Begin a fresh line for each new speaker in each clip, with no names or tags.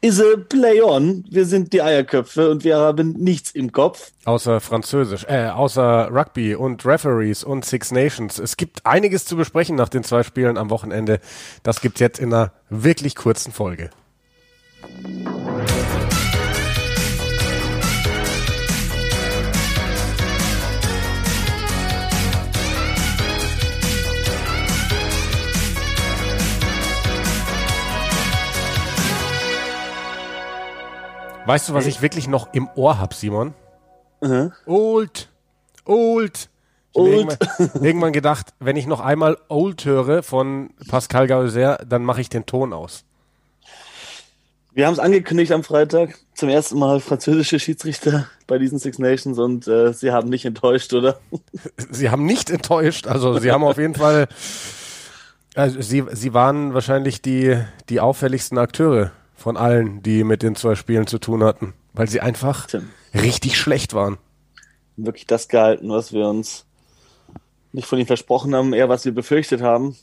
is a play on. Wir sind die Eierköpfe und wir haben nichts im Kopf.
Außer Französisch, äh, außer Rugby und Referees und Six Nations. Es gibt einiges zu besprechen nach den zwei Spielen am Wochenende. Das gibt's jetzt in einer wirklich kurzen Folge. Weißt du, was ich wirklich noch im Ohr hab, Simon?
Mhm.
Old. Old.
Old.
Irgendwann, irgendwann gedacht, wenn ich noch einmal Old höre von Pascal Gauser, dann mache ich den Ton aus.
Wir haben es angekündigt am Freitag. Zum ersten Mal französische Schiedsrichter bei diesen Six Nations und äh, sie haben nicht enttäuscht, oder?
Sie haben nicht enttäuscht, also sie haben auf jeden Fall, also sie, sie waren wahrscheinlich die, die auffälligsten Akteure von allen, die mit den zwei Spielen zu tun hatten, weil sie einfach
Tim.
richtig schlecht waren.
Wirklich das gehalten, was wir uns nicht von ihnen versprochen haben, eher was wir befürchtet haben.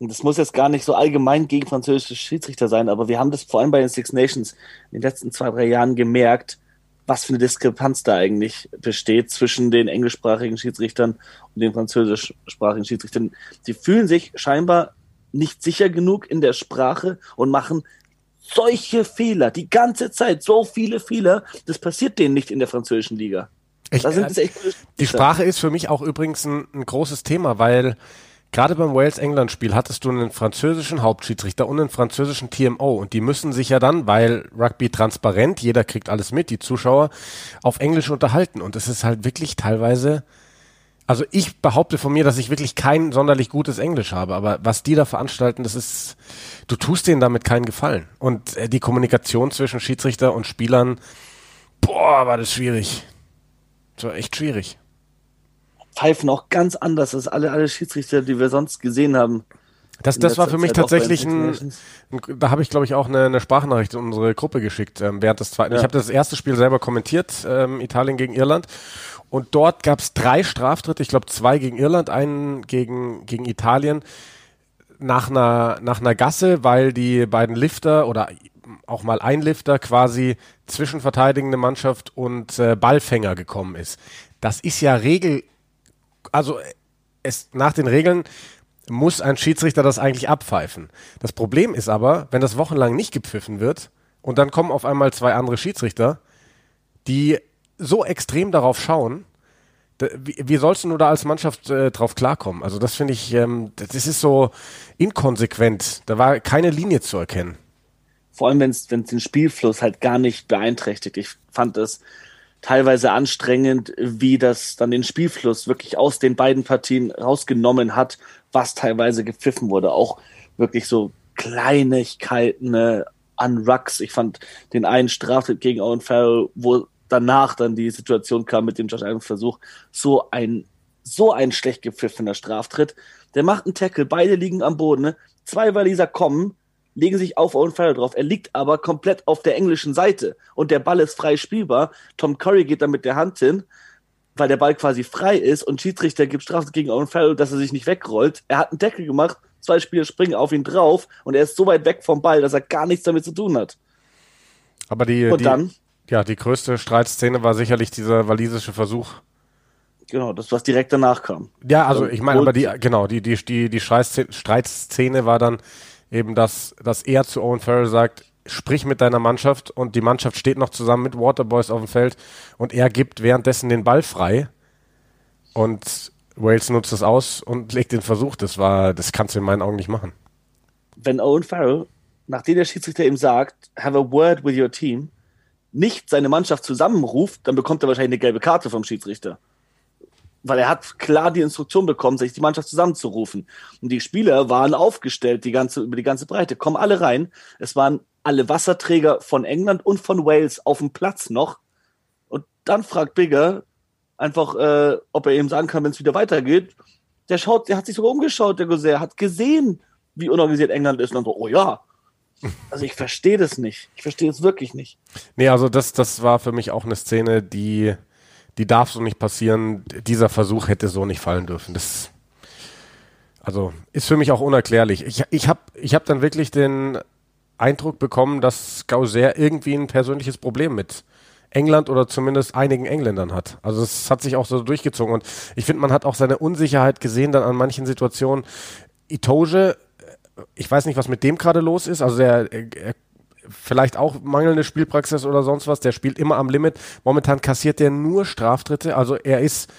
Und das muss jetzt gar nicht so allgemein gegen französische Schiedsrichter sein, aber wir haben das vor allem bei den Six Nations in den letzten zwei, drei Jahren gemerkt, was für eine Diskrepanz da eigentlich besteht zwischen den englischsprachigen Schiedsrichtern und den französischsprachigen Schiedsrichtern. Sie fühlen sich scheinbar nicht sicher genug in der Sprache und machen solche Fehler, die ganze Zeit, so viele Fehler, das passiert denen nicht in der französischen Liga.
Äh,
echt gute
Die. Sprache ist für mich auch übrigens ein, ein großes Thema, weil gerade beim Wales-England-Spiel hattest du einen französischen Hauptschiedsrichter und einen französischen TMO und die müssen sich ja dann, weil Rugby transparent, jeder kriegt alles mit, die Zuschauer, auf Englisch unterhalten und es ist halt wirklich teilweise, also ich behaupte von mir, dass ich wirklich kein sonderlich gutes Englisch habe, aber was die da veranstalten, das ist, du tust denen damit keinen Gefallen und äh, die Kommunikation zwischen Schiedsrichter und Spielern, boah, war das schwierig. Das war echt schwierig.
pfeifen auch ganz anders als alle, alle Schiedsrichter, die wir sonst gesehen haben.
Das, das war für mich
Zeit
tatsächlich ein, ein da habe ich glaube ich auch eine, eine Sprachnachricht in unsere Gruppe geschickt ähm, während des zweiten.
Ja.
Ich habe das erste Spiel selber kommentiert, ähm, Italien gegen Irland. Und dort gab es drei Straftritte, ich glaube zwei gegen Irland, einen gegen, gegen Italien nach einer, nach einer Gasse, weil die beiden Lifter oder auch mal ein Lifter quasi zwischen verteidigende Mannschaft und äh, Ballfänger gekommen ist. Das ist ja Regel, also es, nach den Regeln muss ein Schiedsrichter das eigentlich abpfeifen. Das Problem ist aber, wenn das wochenlang nicht gepfiffen wird und dann kommen auf einmal zwei andere Schiedsrichter, die so extrem darauf schauen, wie, wie sollst du nur da als Mannschaft äh, drauf klarkommen? Also das finde ich, ähm, das ist so inkonsequent. Da war keine Linie zu erkennen.
Vor allem, wenn es den Spielfluss halt gar nicht beeinträchtigt. Ich fand es teilweise anstrengend, wie das dann den Spielfluss wirklich aus den beiden Partien rausgenommen hat, was teilweise gepfiffen wurde. Auch wirklich so Kleinigkeiten äh, an Rucks. Ich fand den einen Straftritt gegen Owen Farrell, wo danach dann die Situation kam mit dem Josh Allen Versuch, so ein so ein schlecht gepfiffener Straftritt. Der macht einen Tackle, beide liegen am Boden. Ne? Zwei Waliser kommen, legen sich auf Owen Farrell drauf. Er liegt aber komplett auf der englischen Seite und der Ball ist frei spielbar. Tom Curry geht dann mit der Hand hin, weil der Ball quasi frei ist und Schiedsrichter gibt Strafe gegen Owen Farrell, dass er sich nicht wegrollt. Er hat einen Tackle gemacht, zwei Spieler springen auf ihn drauf und er ist so weit weg vom Ball, dass er gar nichts damit zu tun hat.
Aber die,
Und
die,
dann?
Ja, die größte Streitszene war sicherlich dieser walisische Versuch.
Genau, das, was direkt danach kam.
Ja, also ich meine, aber die, genau, die, die, die, die Streitszene, war dann eben, dass, dass er zu Owen Farrell sagt, sprich mit deiner Mannschaft und die Mannschaft steht noch zusammen mit Waterboys auf dem Feld und er gibt währenddessen den Ball frei und Wales nutzt das aus und legt den Versuch. Das war, das kannst du in meinen Augen nicht machen.
wenn Owen Farrell, nachdem der Schiedsrichter ihm sagt, have a word with your team, nicht seine Mannschaft zusammenruft, dann bekommt er wahrscheinlich eine gelbe Karte vom Schiedsrichter. Weil er hat klar die Instruktion bekommen, sich die Mannschaft zusammenzurufen. Und die Spieler waren aufgestellt, die ganze, über die ganze Breite, kommen alle rein. Es waren alle Wasserträger von England und von Wales auf dem Platz noch. Und dann fragt Bigger einfach, äh, ob er ihm sagen kann, wenn es wieder weitergeht. Der schaut, der hat sich sogar umgeschaut, der Gosser, hat gesehen, wie unorganisiert England ist. Und dann so, oh ja. Also ich verstehe das nicht. Ich verstehe es wirklich nicht.
Nee, also das, das war für mich auch eine Szene, die, die darf so nicht passieren. Dieser Versuch hätte so nicht fallen dürfen. Das, also ist für mich auch unerklärlich. Ich, ich habe ich hab dann wirklich den, Eindruck bekommen, dass Gauser irgendwie ein persönliches Problem mit England oder zumindest einigen Engländern hat. Also es hat sich auch so durchgezogen und ich finde, man hat auch seine Unsicherheit gesehen dann an manchen Situationen. Itoge, ich weiß nicht, was mit dem gerade los ist. Also der, er, vielleicht auch mangelnde Spielpraxis oder sonst was. Der spielt immer am Limit. Momentan kassiert er nur Straftritte. Also er ist,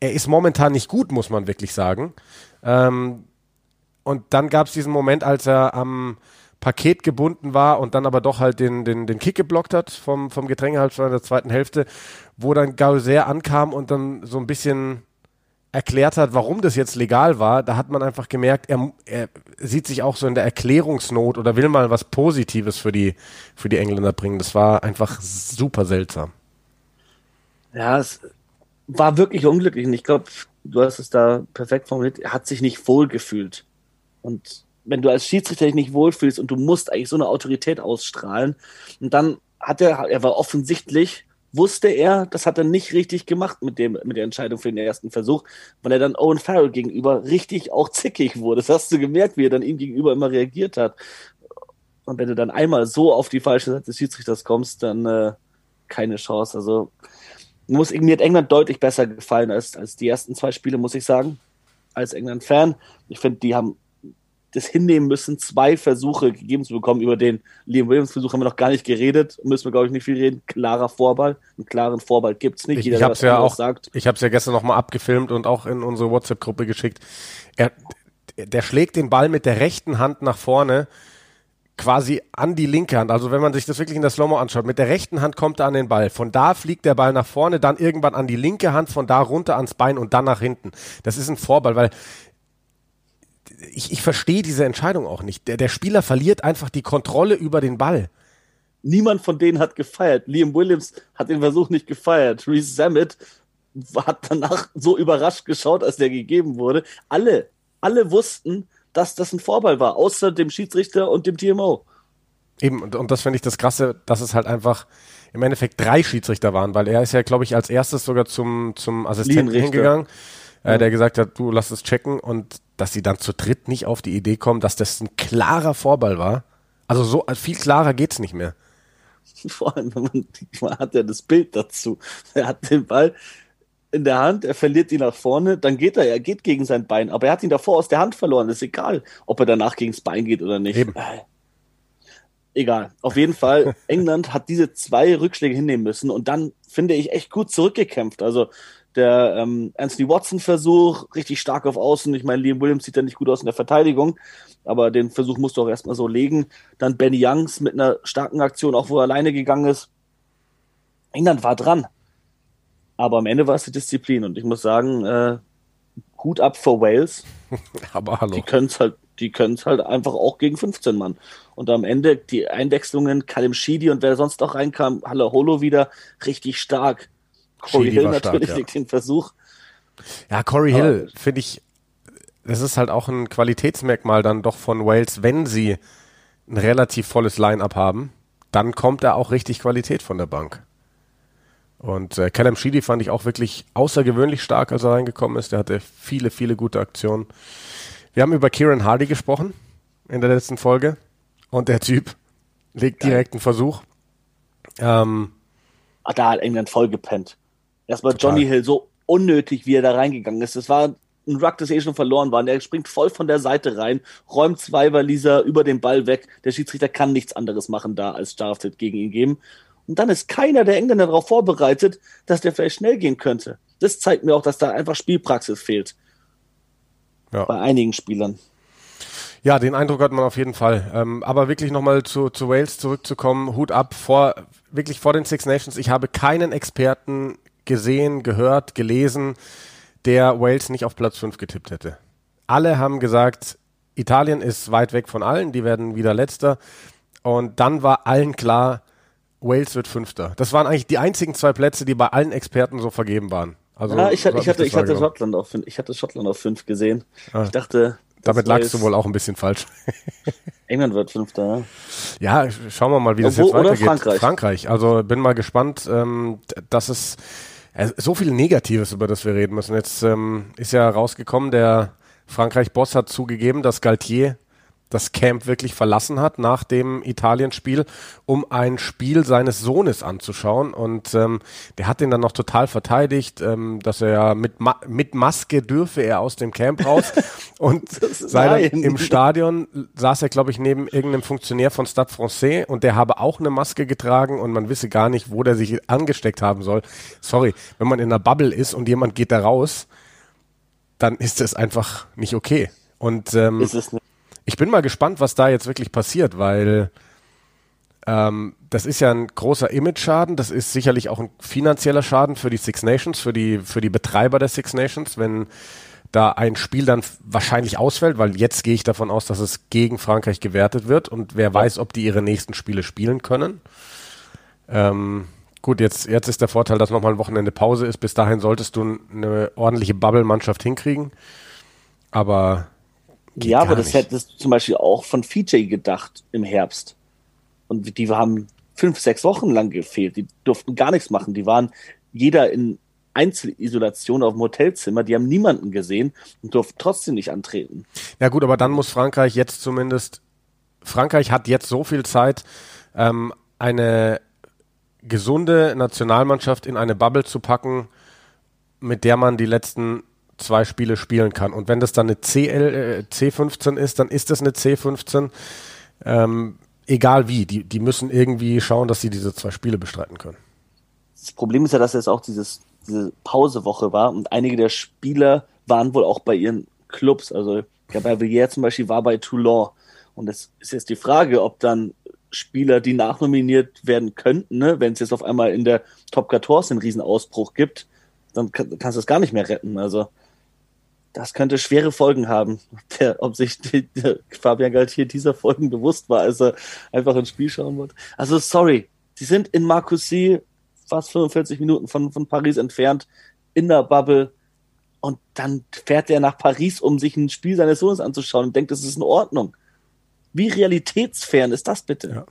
er ist momentan nicht gut, muss man wirklich sagen. Ähm, und dann gab es diesen Moment, als er am Paket gebunden war und dann aber doch halt den, den, den Kick geblockt hat vom, vom Getränkehalsstand in der zweiten Hälfte, wo dann Gauser ankam und dann so ein bisschen erklärt hat, warum das jetzt legal war, da hat man einfach gemerkt, er, er sieht sich auch so in der Erklärungsnot oder will mal was Positives für die, für die Engländer bringen. Das war einfach super seltsam.
Ja, es war wirklich unglücklich und ich glaube, du hast es da perfekt formuliert, er hat sich nicht wohl gefühlt. Und wenn du als Schiedsrichter dich nicht wohlfühlst und du musst eigentlich so eine Autorität ausstrahlen, und dann hat er, er war offensichtlich, wusste er, das hat er nicht richtig gemacht mit, dem, mit der Entscheidung für den ersten Versuch, weil er dann Owen Farrell gegenüber richtig auch zickig wurde. Das hast du gemerkt, wie er dann ihm gegenüber immer reagiert hat. Und wenn du dann einmal so auf die falsche Seite des Schiedsrichters kommst, dann äh, keine Chance. Also muss, mir hat England deutlich besser gefallen als, als die ersten zwei Spiele, muss ich sagen. Als England-Fan. Ich finde, die haben das hinnehmen müssen, zwei Versuche gegeben zu bekommen. Über den Liam Williams-Versuch haben wir noch gar nicht geredet. Müssen wir, glaube ich, nicht viel reden. Klarer Vorball. Einen klaren Vorball gibt es nicht.
Ich, Jeder, ich habe es ja auch sagt. Ich habe es ja gestern nochmal abgefilmt und auch in unsere WhatsApp-Gruppe geschickt. Er, der schlägt den Ball mit der rechten Hand nach vorne quasi an die linke Hand. Also wenn man sich das wirklich in der Slow-Mo anschaut, mit der rechten Hand kommt er an den Ball. Von da fliegt der Ball nach vorne, dann irgendwann an die linke Hand, von da runter ans Bein und dann nach hinten. Das ist ein Vorball, weil ich, ich verstehe diese Entscheidung auch nicht. Der, der Spieler verliert einfach die Kontrolle über den Ball.
Niemand von denen hat gefeiert. Liam Williams hat den Versuch nicht gefeiert. Reese Zammit hat danach so überrascht geschaut, als der gegeben wurde. Alle, alle wussten, dass das ein Vorball war, außer dem Schiedsrichter und dem TMO.
Eben, und, und das finde ich das Krasse, dass es halt einfach im Endeffekt drei Schiedsrichter waren, weil er ist ja, glaube ich, als erstes sogar zum, zum Assistenten hingegangen, äh, der gesagt hat, du lass es checken und dass sie dann zu dritt nicht auf die Idee kommen, dass das ein klarer Vorball war. Also so viel klarer geht's nicht mehr.
Vor allem, man, man hat ja das Bild dazu. Er hat den Ball in der Hand, er verliert ihn nach vorne, dann geht er, er geht gegen sein Bein, aber er hat ihn davor aus der Hand verloren. ist egal, ob er danach gegen das Bein geht oder nicht. Eben. Äh, egal. Auf jeden Fall, England hat diese zwei Rückschläge hinnehmen müssen und dann finde ich echt gut zurückgekämpft. Also der ähm, Anthony Watson-Versuch, richtig stark auf Außen. Ich meine, Liam Williams sieht ja nicht gut aus in der Verteidigung, aber den Versuch musst du auch erstmal so legen. Dann Benny Youngs mit einer starken Aktion, auch wo er alleine gegangen ist. England war dran. Aber am Ende war es die Disziplin und ich muss sagen, äh, Hut ab für Wales.
aber hallo.
Die können es halt, die können es halt einfach auch gegen 15 Mann. Und am Ende die Einwechslungen, Kalim Shidi und wer sonst noch reinkam, Halle Holo wieder, richtig stark. Corey Hill natürlich stark, ja. den Versuch.
Ja, Corey Hill finde ich, das ist halt auch ein Qualitätsmerkmal dann doch von Wales, wenn sie ein relativ volles Line-up haben, dann kommt da auch richtig Qualität von der Bank. Und äh, Callum Sheedy fand ich auch wirklich außergewöhnlich stark, als er reingekommen ist. Der hatte viele, viele gute Aktionen. Wir haben über Kieran Hardy gesprochen in der letzten Folge. Und der Typ legt direkt einen Versuch. Ähm,
Ach, da hat England voll gepennt. Erstmal Johnny Hill so unnötig, wie er da reingegangen ist. Das war ein Ruck, das eh schon verloren war. Und er springt voll von der Seite rein, räumt zwei Waliser über den Ball weg. Der Schiedsrichter kann nichts anderes machen da, als Straftat gegen ihn geben. Und dann ist keiner der Engländer darauf vorbereitet, dass der vielleicht schnell gehen könnte. Das zeigt mir auch, dass da einfach Spielpraxis fehlt. Ja. Bei einigen Spielern.
Ja, den Eindruck hat man auf jeden Fall. Ähm, aber wirklich nochmal zu, zu Wales zurückzukommen, Hut ab vor, wirklich vor den Six Nations. Ich habe keinen Experten gesehen, gehört, gelesen, der Wales nicht auf Platz 5 getippt hätte. Alle haben gesagt, Italien ist weit weg von allen, die werden wieder letzter. Und dann war allen klar, Wales wird Fünfter. Das waren eigentlich die einzigen zwei Plätze, die bei allen Experten so vergeben waren.
Also, ja, ich, hatte, ich, hatte, ich, hatte Schottland auf, ich hatte Schottland auf fünf gesehen. Ah. Ich dachte.
Damit lagst du wohl auch ein bisschen falsch.
England wird Fünfter,
ja. Ja, schauen wir mal, wie das Wo, jetzt weitergeht. Frankreich. Frankreich. Also bin mal gespannt, ähm, dass es äh, so viel Negatives, über das wir reden müssen. Jetzt ähm, ist ja rausgekommen, der Frankreich-Boss hat zugegeben, dass Galtier das Camp wirklich verlassen hat nach dem Italienspiel, um ein Spiel seines Sohnes anzuschauen. Und ähm, der hat ihn dann noch total verteidigt, ähm, dass er ja mit, Ma mit Maske dürfe er aus dem Camp raus. und sei im Stadion saß er, glaube ich, neben irgendeinem Funktionär von Stade Francais und der habe auch eine Maske getragen und man wisse gar nicht, wo der sich angesteckt haben soll. Sorry, wenn man in einer Bubble ist und jemand geht da raus, dann ist es einfach nicht okay. Und ähm, ist es nicht ich bin mal gespannt, was da jetzt wirklich passiert, weil ähm, das ist ja ein großer Image-Schaden. Das ist sicherlich auch ein finanzieller Schaden für die Six Nations, für die, für die Betreiber der Six Nations, wenn da ein Spiel dann wahrscheinlich ausfällt, weil jetzt gehe ich davon aus, dass es gegen Frankreich gewertet wird und wer weiß, ob die ihre nächsten Spiele spielen können. Ähm, gut, jetzt, jetzt ist der Vorteil, dass nochmal ein Wochenende Pause ist. Bis dahin solltest du eine ordentliche Bubble-Mannschaft hinkriegen. Aber
Geht ja, aber das nicht. hättest du zum Beispiel auch von Fiji gedacht im Herbst. Und die haben fünf, sechs Wochen lang gefehlt. Die durften gar nichts machen. Die waren jeder in Einzelisolation auf dem Hotelzimmer. Die haben niemanden gesehen und durften trotzdem nicht antreten.
Ja gut, aber dann muss Frankreich jetzt zumindest, Frankreich hat jetzt so viel Zeit, ähm, eine gesunde Nationalmannschaft in eine Bubble zu packen, mit der man die letzten zwei Spiele spielen kann. Und wenn das dann eine CL, äh, C15 ist, dann ist das eine C15. Ähm, egal wie, die, die müssen irgendwie schauen, dass sie diese zwei Spiele bestreiten können.
Das Problem ist ja, dass jetzt auch dieses, diese Pausewoche war und einige der Spieler waren wohl auch bei ihren Clubs. Also Gabriel zum Beispiel war bei Toulon. Und es ist jetzt die Frage, ob dann Spieler, die nachnominiert werden könnten, ne, wenn es jetzt auf einmal in der Top 14 einen Riesenausbruch gibt, dann kann, kannst du es gar nicht mehr retten. Also das könnte schwere Folgen haben. Der, ob sich der Fabian Galtier dieser Folgen bewusst war, als er einfach ins Spiel schauen wollte. Also sorry, sie sind in Marcoussis fast 45 Minuten von, von Paris entfernt, in der Bubble. Und dann fährt er nach Paris, um sich ein Spiel seines Sohnes anzuschauen und denkt, das ist in Ordnung. Wie realitätsfern ist das bitte?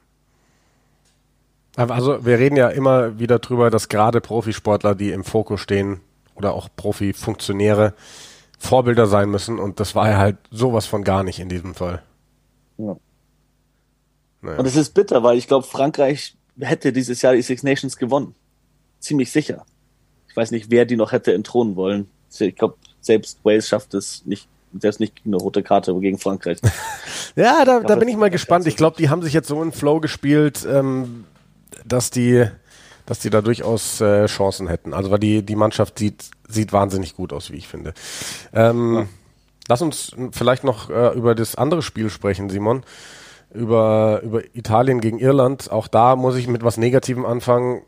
Ja. Also wir reden ja immer wieder drüber, dass gerade Profisportler, die im Fokus stehen oder auch Profifunktionäre, Vorbilder sein müssen und das war er halt sowas von gar nicht in diesem Fall. Ja.
Naja. Und es ist bitter, weil ich glaube, Frankreich hätte dieses Jahr die Six Nations gewonnen. Ziemlich sicher. Ich weiß nicht, wer die noch hätte entthronen wollen. Ich glaube, selbst Wales schafft es nicht, selbst nicht eine rote Karte gegen Frankreich.
ja, da, da bin ich mal gespannt. Ich glaube, die haben sich jetzt so in Flow gespielt, ähm, dass die dass die da durchaus äh, Chancen hätten. Also weil die, die Mannschaft sieht, sieht wahnsinnig gut aus, wie ich finde. Ähm, ja. Lass uns vielleicht noch äh, über das andere Spiel sprechen, Simon. Über, über Italien gegen Irland. Auch da muss ich mit was Negativem anfangen.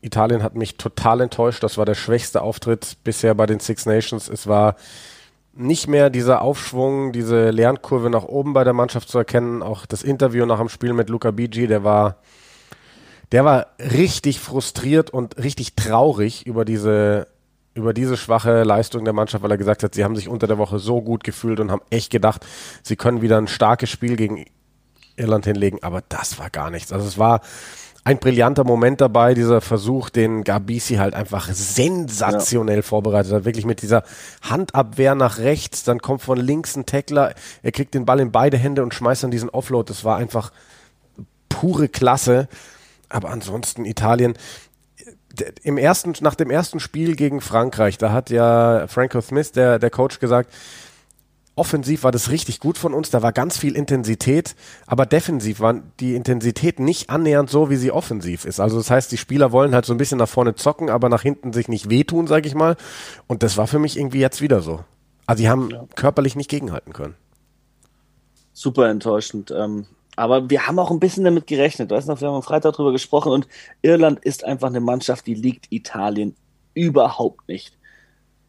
Italien hat mich total enttäuscht. Das war der schwächste Auftritt bisher bei den Six Nations. Es war nicht mehr dieser Aufschwung, diese Lernkurve nach oben bei der Mannschaft zu erkennen. Auch das Interview nach dem Spiel mit Luca Bigi, der war der war richtig frustriert und richtig traurig über diese, über diese schwache Leistung der Mannschaft, weil er gesagt hat, sie haben sich unter der Woche so gut gefühlt und haben echt gedacht, sie können wieder ein starkes Spiel gegen Irland hinlegen, aber das war gar nichts. Also es war ein brillanter Moment dabei, dieser Versuch, den Gabisi halt einfach sensationell ja. vorbereitet hat. Wirklich mit dieser Handabwehr nach rechts, dann kommt von links ein Tackler, er kriegt den Ball in beide Hände und schmeißt dann diesen Offload. Das war einfach pure Klasse. Aber ansonsten Italien, im ersten, nach dem ersten Spiel gegen Frankreich, da hat ja Franco Smith, der, der Coach, gesagt, offensiv war das richtig gut von uns, da war ganz viel Intensität, aber defensiv war die Intensität nicht annähernd so, wie sie offensiv ist. Also das heißt, die Spieler wollen halt so ein bisschen nach vorne zocken, aber nach hinten sich nicht wehtun, sag ich mal. Und das war für mich irgendwie jetzt wieder so. Also die haben ja. körperlich nicht gegenhalten können.
Super enttäuschend. Ähm, aber wir haben auch ein bisschen damit gerechnet. Weißt du, wir haben am Freitag darüber gesprochen und Irland ist einfach eine Mannschaft, die liegt Italien überhaupt nicht.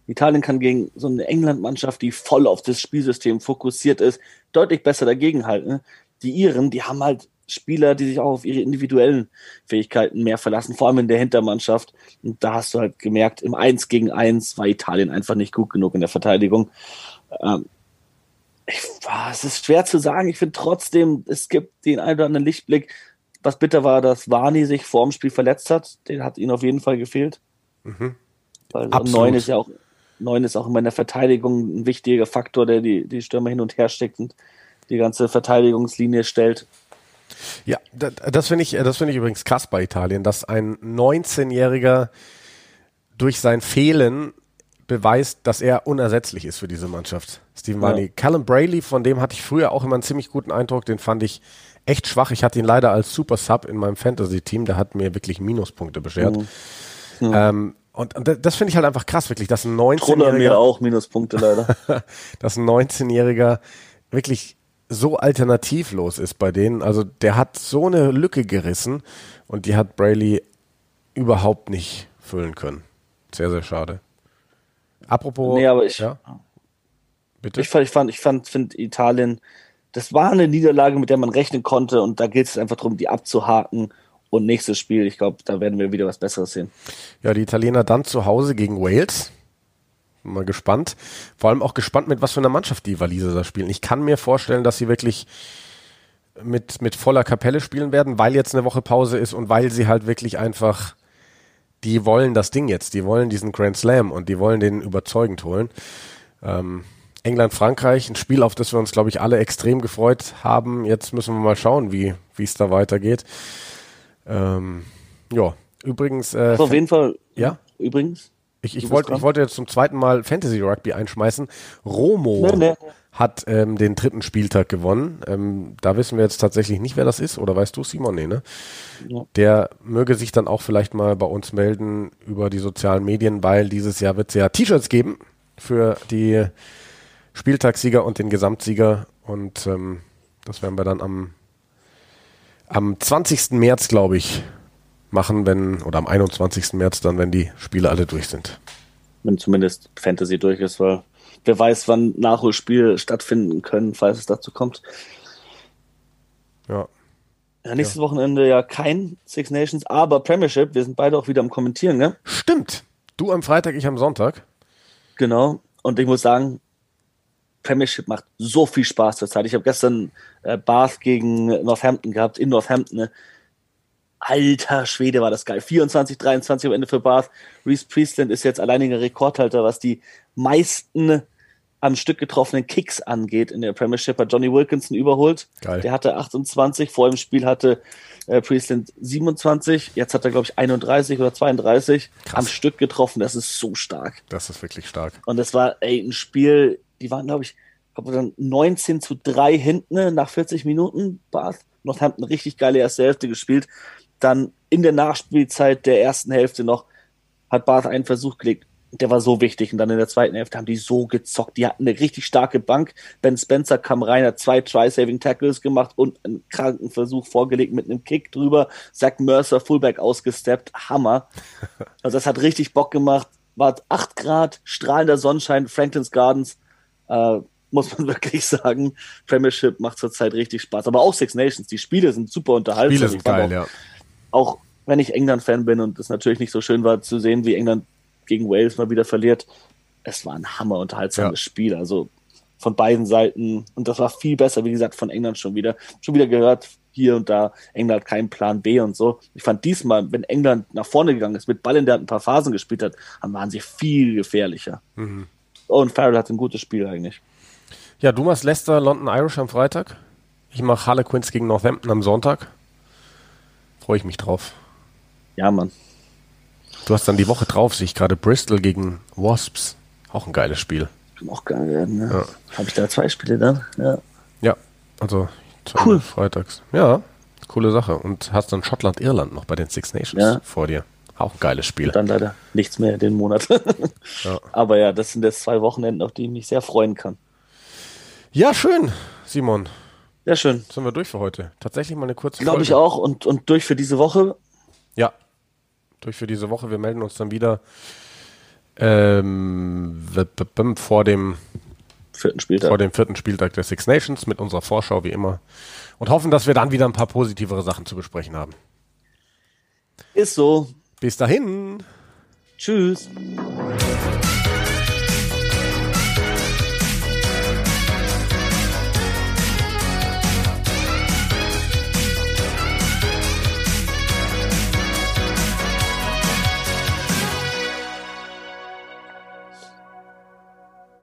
Italien kann gegen so eine England-Mannschaft, die voll auf das Spielsystem fokussiert ist, deutlich besser dagegenhalten. Die Iren, die haben halt Spieler, die sich auch auf ihre individuellen Fähigkeiten mehr verlassen, vor allem in der Hintermannschaft. Und da hast du halt gemerkt, im 1 gegen 1 war Italien einfach nicht gut genug in der Verteidigung. Ähm, ich, es ist schwer zu sagen. Ich finde trotzdem, es gibt den einen oder anderen Lichtblick. Was bitter war, dass Wani sich vor dem Spiel verletzt hat. Den hat ihn auf jeden Fall gefehlt. Mhm. Weil neun ist ja auch neun ist auch in der Verteidigung ein wichtiger Faktor, der die, die Stürmer hin und her steckt. Und die ganze Verteidigungslinie stellt.
Ja, das finde ich, das finde ich übrigens krass bei Italien, dass ein 19-Jähriger durch sein Fehlen beweist, dass er unersetzlich ist für diese Mannschaft. Stephen Varney. Ja. Callum Brayley, von dem hatte ich früher auch immer einen ziemlich guten Eindruck, den fand ich echt schwach. Ich hatte ihn leider als Super Sub in meinem Fantasy-Team, der hat mir wirklich Minuspunkte beschert. Mhm. Mhm. Ähm, und, und, das finde ich halt einfach krass, wirklich, dass ein 19-Jähriger.
mir auch Minuspunkte leider.
dass ein 19-Jähriger wirklich so alternativlos ist bei denen. Also der hat so eine Lücke gerissen und die hat Brayley überhaupt nicht füllen können. Sehr, sehr schade. Apropos.
Nee, aber ich. Ja? Bitte? Ich fand, ich fand, ich fand, finde Italien, das war eine Niederlage, mit der man rechnen konnte und da geht es einfach darum, die abzuhaken und nächstes Spiel, ich glaube, da werden wir wieder was Besseres sehen.
Ja, die Italiener dann zu Hause gegen Wales. Mal gespannt. Vor allem auch gespannt, mit was für einer Mannschaft die Waliser da spielen. Ich kann mir vorstellen, dass sie wirklich mit, mit voller Kapelle spielen werden, weil jetzt eine Woche Pause ist und weil sie halt wirklich einfach, die wollen das Ding jetzt, die wollen diesen Grand Slam und die wollen den überzeugend holen. Ähm, England, Frankreich, ein Spiel, auf das wir uns, glaube ich, alle extrem gefreut haben. Jetzt müssen wir mal schauen, wie es da weitergeht. Ähm, ja, übrigens.
Äh, auf jeden Fall.
Ja.
Übrigens.
Ich, ich, wollt, ich wollte jetzt zum zweiten Mal Fantasy Rugby einschmeißen. Romo nee, nee. Hat ähm, den dritten Spieltag gewonnen. Ähm, da wissen wir jetzt tatsächlich nicht, wer das ist. Oder weißt du, Simon? Nee, ne? Ja. Der möge sich dann auch vielleicht mal bei uns melden über die sozialen Medien, weil dieses Jahr wird es ja T-Shirts geben für die Spieltagssieger und den Gesamtsieger. Und ähm, das werden wir dann am, am 20. März, glaube ich, machen, wenn, oder am 21. März dann, wenn die Spiele alle durch sind.
Wenn zumindest Fantasy durch ist, weil wer weiß, wann Nachholspiele stattfinden können, falls es dazu kommt.
Ja.
ja nächstes ja. Wochenende ja kein Six Nations, aber Premiership. Wir sind beide auch wieder am Kommentieren, ne?
Stimmt. Du am Freitag, ich am Sonntag.
Genau. Und ich muss sagen, Premiership macht so viel Spaß zurzeit. Ich habe gestern äh, Bath gegen Northampton gehabt, in Northampton. Ne? Alter Schwede, war das geil. 24, 23 am Ende für Bath. Reese Priestland ist jetzt alleiniger Rekordhalter, was die meisten am Stück getroffenen Kicks angeht in der Premiership. Hat Johnny Wilkinson überholt. Geil. Der hatte 28. Vor dem Spiel hatte äh, Priestland 27. Jetzt hat er, glaube ich, 31 oder 32 Krass. am Stück getroffen. Das ist so stark.
Das ist wirklich stark.
Und das war ey, ein Spiel, die waren, glaube ich, glaube dann 19 zu 3 hinten nach 40 Minuten. Bath. Northampton richtig geile erste Hälfte gespielt. Dann in der Nachspielzeit der ersten Hälfte noch hat Bath einen Versuch gelegt. Der war so wichtig. Und dann in der zweiten Hälfte haben die so gezockt. Die hatten eine richtig starke Bank. Ben Spencer kam rein, hat zwei Try-Saving-Tackles gemacht und einen kranken Versuch vorgelegt mit einem Kick drüber. Zach Mercer, Fullback ausgesteppt. Hammer. Also das hat richtig Bock gemacht. War 8 Grad, strahlender Sonnenschein, Franklin's Gardens. Äh, muss man wirklich sagen. Premiership macht zurzeit richtig Spaß. Aber auch Six Nations. Die Spiele sind super unterhaltsam.
Spiele sind geil, ja
auch wenn ich England-Fan bin und es natürlich nicht so schön war zu sehen, wie England gegen Wales mal wieder verliert, es war ein hammer unterhaltsames ja. Spiel. Also von beiden Seiten. Und das war viel besser, wie gesagt, von England schon wieder. Schon wieder gehört, hier und da, England hat keinen Plan B und so. Ich fand diesmal, wenn England nach vorne gegangen ist, mit Ball in der ein paar Phasen gespielt hat, dann waren sie viel gefährlicher. Mhm. Und Farrell hat ein gutes Spiel eigentlich.
Ja, du machst Leicester, London Irish am Freitag. Ich mache Harlequins gegen Northampton am Sonntag freue ich mich drauf.
Ja, Mann.
Du hast dann die Woche drauf, sehe ich gerade Bristol gegen Wasps. Auch ein geiles Spiel.
Auch geil werden, ne? Ja. Habe ich da zwei Spiele dann? Ja.
Ja, also
cool.
freitags. Ja, coole Sache. Und hast dann Schottland-Irland noch bei den Six Nations ja. vor dir. Auch ein geiles Spiel.
Dann leider nichts mehr den Monat. ja. Aber ja, das sind jetzt zwei Wochenenden, auf die ich mich sehr freuen kann.
Ja, schön, Simon.
Sehr schön.
Sind wir durch für heute? Tatsächlich mal eine kurze
Glaube ich auch. Und, und durch für diese Woche?
Ja, durch für diese Woche. Wir melden uns dann wieder ähm, vor dem
vierten Spieltag.
Vor dem vierten Spieltag der Six Nations mit unserer Vorschau wie immer. Und hoffen, dass wir dann wieder ein paar positivere Sachen zu besprechen haben.
Ist so.
Bis dahin.
Tschüss.